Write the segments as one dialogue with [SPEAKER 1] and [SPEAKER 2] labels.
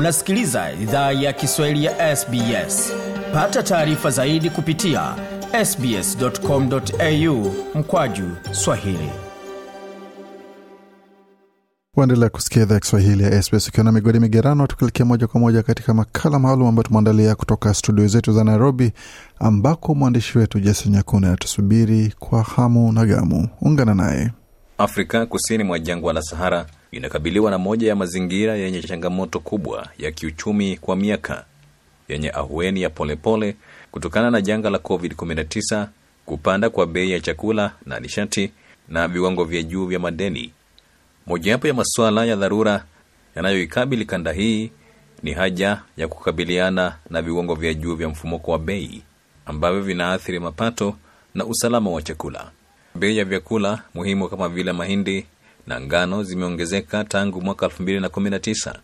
[SPEAKER 1] Unasikiliza idhaa ya Kiswahili ya SBS. Pata taarifa zaidi kupitia sbs.com.au mkwaju swahili.
[SPEAKER 2] Waendelea kusikia idhaa ya Kiswahili ya SBS ukiwa na migodi migerano, tukielekea moja kwa moja katika makala maalum ambayo tumeandalia kutoka studio zetu za Nairobi, ambako mwandishi wetu Jason Nyakuni anatusubiri kwa hamu na gamu. Ungana naye.
[SPEAKER 3] Afrika kusini mwa jangwa la Sahara inakabiliwa na moja ya mazingira yenye changamoto kubwa ya kiuchumi kwa miaka, yenye ahueni ya polepole pole, kutokana na janga la COVID-19, kupanda kwa bei ya chakula na nishati na viwango vya juu vya madeni. Mojawapo ya masuala ya dharura yanayoikabili kanda hii ni haja ya kukabiliana na viwango vya juu vya mfumuko wa bei ambavyo vinaathiri mapato na usalama wa chakula. Bei ya vyakula muhimu kama vile mahindi na ngano zimeongezeka tangu mwaka 2019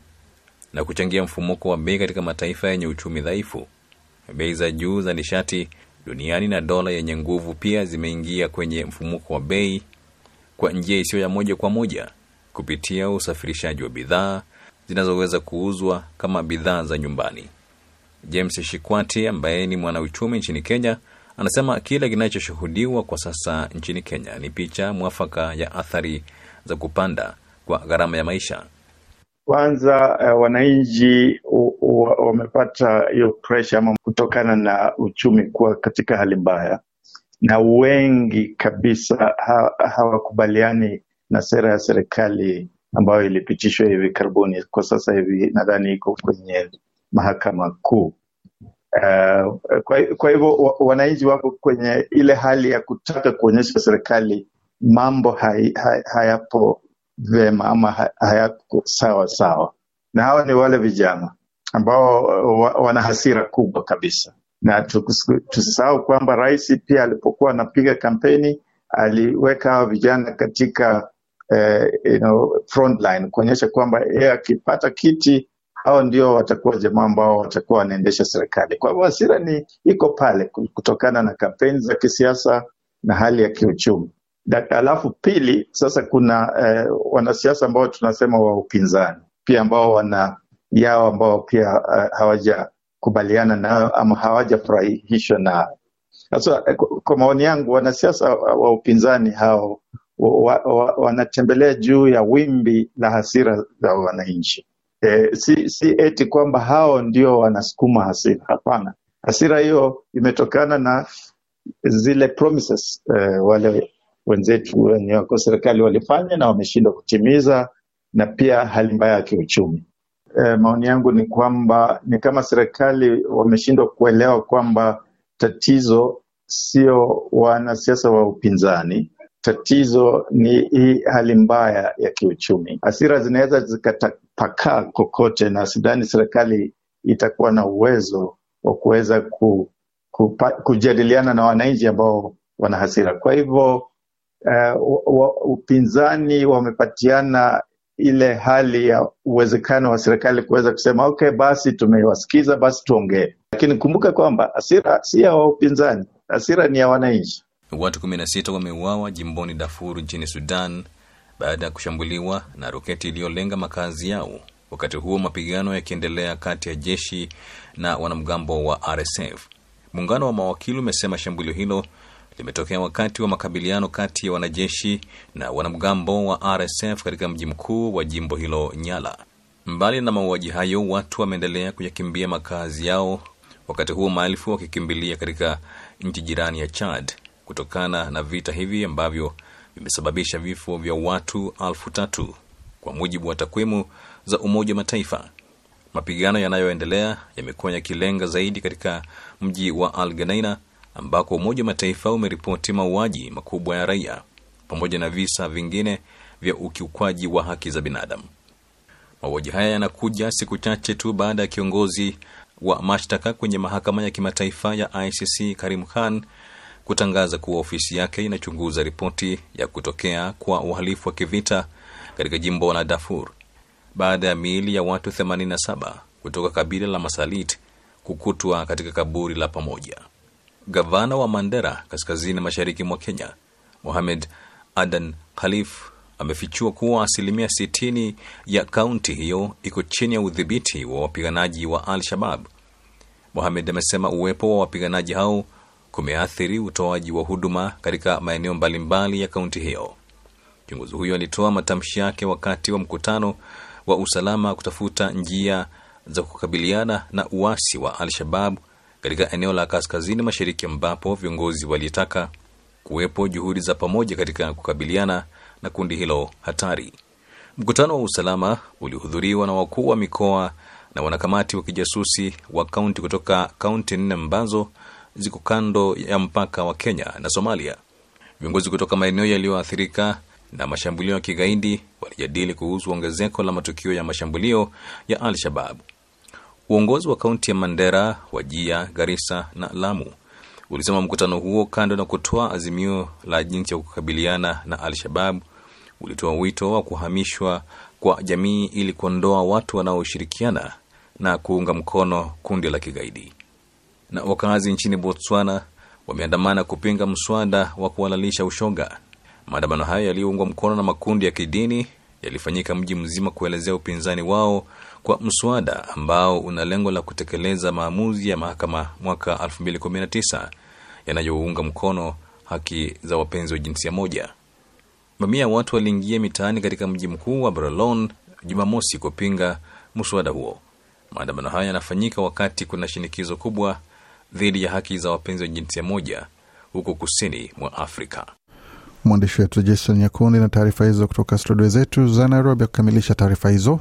[SPEAKER 3] na kuchangia mfumuko wa bei katika mataifa yenye uchumi dhaifu. Bei za juu za nishati duniani na dola yenye nguvu pia zimeingia kwenye mfumuko wa bei kwa njia isiyo ya moja kwa moja kupitia usafirishaji wa bidhaa zinazoweza kuuzwa kama bidhaa za nyumbani. James Shikwati ambaye ni mwanauchumi nchini Kenya anasema kile kinachoshuhudiwa kwa sasa nchini Kenya ni picha mwafaka ya athari za kupanda kwa gharama ya maisha.
[SPEAKER 4] Kwanza uh, wananchi wamepata hiyo presha ama kutokana na uchumi kuwa katika hali mbaya, na wengi kabisa ha, hawakubaliani na sera ya serikali ambayo ilipitishwa hivi karibuni. Kwa sasa hivi nadhani iko kwenye mahakama kuu. Uh, kwa, kwa hivyo wananchi wako kwenye ile hali ya kutaka kuonyesha serikali mambo hay, hay, hayapo vema ama hayako sawa sawa, na hawa ni wale vijana ambao wana hasira kubwa kabisa, na tusisahau kwamba rais pia alipokuwa anapiga kampeni aliweka hawa vijana katika eh, you know, front line kuonyesha kwamba yeye akipata kiti hao ndio watakuwa jamaa ambao watakuwa wanaendesha serikali. Kwa hivyo hasira ni iko pale kutokana na kampeni za kisiasa na hali ya kiuchumi. Alafu pili, sasa kuna eh, wanasiasa ambao tunasema wa upinzani pia ambao wana yao ambao pia uh, hawajakubaliana nayo ama hawajafurahishwa nayo. Sasa kwa maoni yangu, wanasiasa wa upinzani hao wa, wa, wanatembelea juu ya wimbi la hasira za wananchi. E, si, si eti kwamba hao ndio wanasukuma hasira. Hapana, hasira hiyo imetokana na zile promises eh, wale wenzetu wenye wako serikali walifanya na wameshindwa kutimiza, na pia hali mbaya ya kiuchumi. E, maoni yangu ni kwamba ni kama serikali wameshindwa kuelewa kwamba tatizo sio wanasiasa wa upinzani, tatizo ni hii hali mbaya ya kiuchumi. Hasira zinaweza zikatapakaa kokote, na sidhani serikali itakuwa na uwezo wa kuweza ku, kujadiliana na wananchi ambao wana hasira. Kwa hivyo uh, upinzani wamepatiana ile hali ya uwezekano wa serikali kuweza kusema okay, basi tumewasikiza, basi tuongee. Lakini kumbuka kwamba hasira si ya upinzani, hasira ni ya wananchi.
[SPEAKER 3] Watu 16 wameuawa jimboni Darfur nchini Sudan baada ya kushambuliwa na roketi iliyolenga makazi yao, wakati huo mapigano yakiendelea kati ya jeshi na wanamgambo wa RSF. Muungano wa mawakili umesema shambulio hilo limetokea wakati wa makabiliano kati ya wanajeshi na wanamgambo wa RSF katika mji mkuu wa jimbo hilo Nyala. Mbali na mauaji hayo, watu wameendelea kuyakimbia makazi yao, wakati huo maelfu wakikimbilia katika nchi jirani ya Chad kutokana na vita hivi ambavyo vimesababisha vifo vya watu elfu tatu kwa mujibu wa takwimu za Umoja wa Mataifa. Mapigano yanayoendelea yamekuwa yakilenga zaidi katika mji wa Al Geneina ambako Umoja wa Mataifa umeripoti mauaji makubwa ya raia pamoja na visa vingine vya ukiukwaji wa haki za binadamu. Mauaji haya yanakuja siku chache tu baada ya kiongozi wa mashtaka kwenye mahakama ya kimataifa ya ICC Karim Khan kutangaza kuwa ofisi yake inachunguza ripoti ya kutokea kwa uhalifu wa kivita katika jimbo la Darfur baada ya miili ya watu 87 kutoka kabila la Masalit kukutwa katika kaburi la pamoja. Gavana wa Mandera kaskazini mashariki mwa Kenya, Mohamed Adan Khalif amefichua kuwa asilimia 60 ya kaunti hiyo iko chini ya udhibiti wa wapiganaji wa Al-Shabab. Mohamed amesema uwepo wa wapiganaji hao kumeathiri utoaji wa huduma katika maeneo mbalimbali ya kaunti hiyo. Kiongozi huyo alitoa matamshi yake wakati wa mkutano wa usalama kutafuta njia za kukabiliana na uasi wa Al-Shabab katika eneo la kaskazini mashariki, ambapo viongozi walitaka kuwepo juhudi za pamoja katika kukabiliana na kundi hilo hatari. Mkutano wa usalama ulihudhuriwa na wakuu wa mikoa na wanakamati wa kijasusi wa kaunti kutoka kaunti nne ambazo ziko kando ya mpaka wa Kenya na Somalia. Viongozi kutoka maeneo yaliyoathirika na mashambulio ya kigaidi walijadili kuhusu ongezeko la matukio ya mashambulio ya Al-Shabab. Uongozi wa kaunti ya Mandera, Wajia, Garissa na Lamu ulisema mkutano huo, kando na kutoa azimio la jinsi ya kukabiliana na Al-Shabab, ulitoa wito wa kuhamishwa kwa jamii ili kuondoa watu wanaoshirikiana na kuunga mkono kundi la kigaidi. Na wakazi nchini Botswana wameandamana kupinga mswada wa kuhalalisha ushoga. Maandamano hayo yaliyoungwa mkono na makundi ya kidini yalifanyika mji mzima kuelezea upinzani wao kwa mswada ambao una lengo la kutekeleza maamuzi ya mahakama mwaka 2019 yanayounga mkono haki za wapenzi wa jinsia moja. Mamia ya watu waliingia mitaani katika mji mkuu wa Barcelona Jumamosi kupinga mswada huo. Maandamano haya yanafanyika wakati kuna shinikizo kubwa dhidi ya haki za wapenzi wa jinsia moja huko kusini mwa Afrika.
[SPEAKER 2] Mwandishi wetu Jason Nyakundi na taarifa hizo kutoka studio zetu za Nairobi. Ya kukamilisha taarifa hizo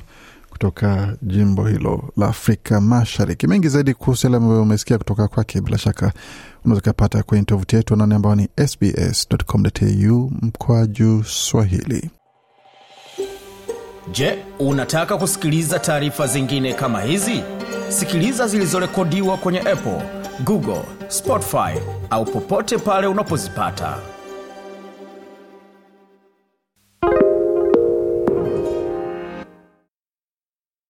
[SPEAKER 2] kutoka jimbo hilo la Afrika Mashariki. Mengi zaidi kuhusu yale ambayo umesikia kutoka kwake, bila shaka unaweza ukapata kwenye tovuti yetu anani ambao ni sbs.com.au mkwaju Swahili.
[SPEAKER 1] Je, unataka kusikiliza taarifa zingine kama hizi? Sikiliza zilizorekodiwa kwenye Apple, Google, Spotify au popote pale unapozipata.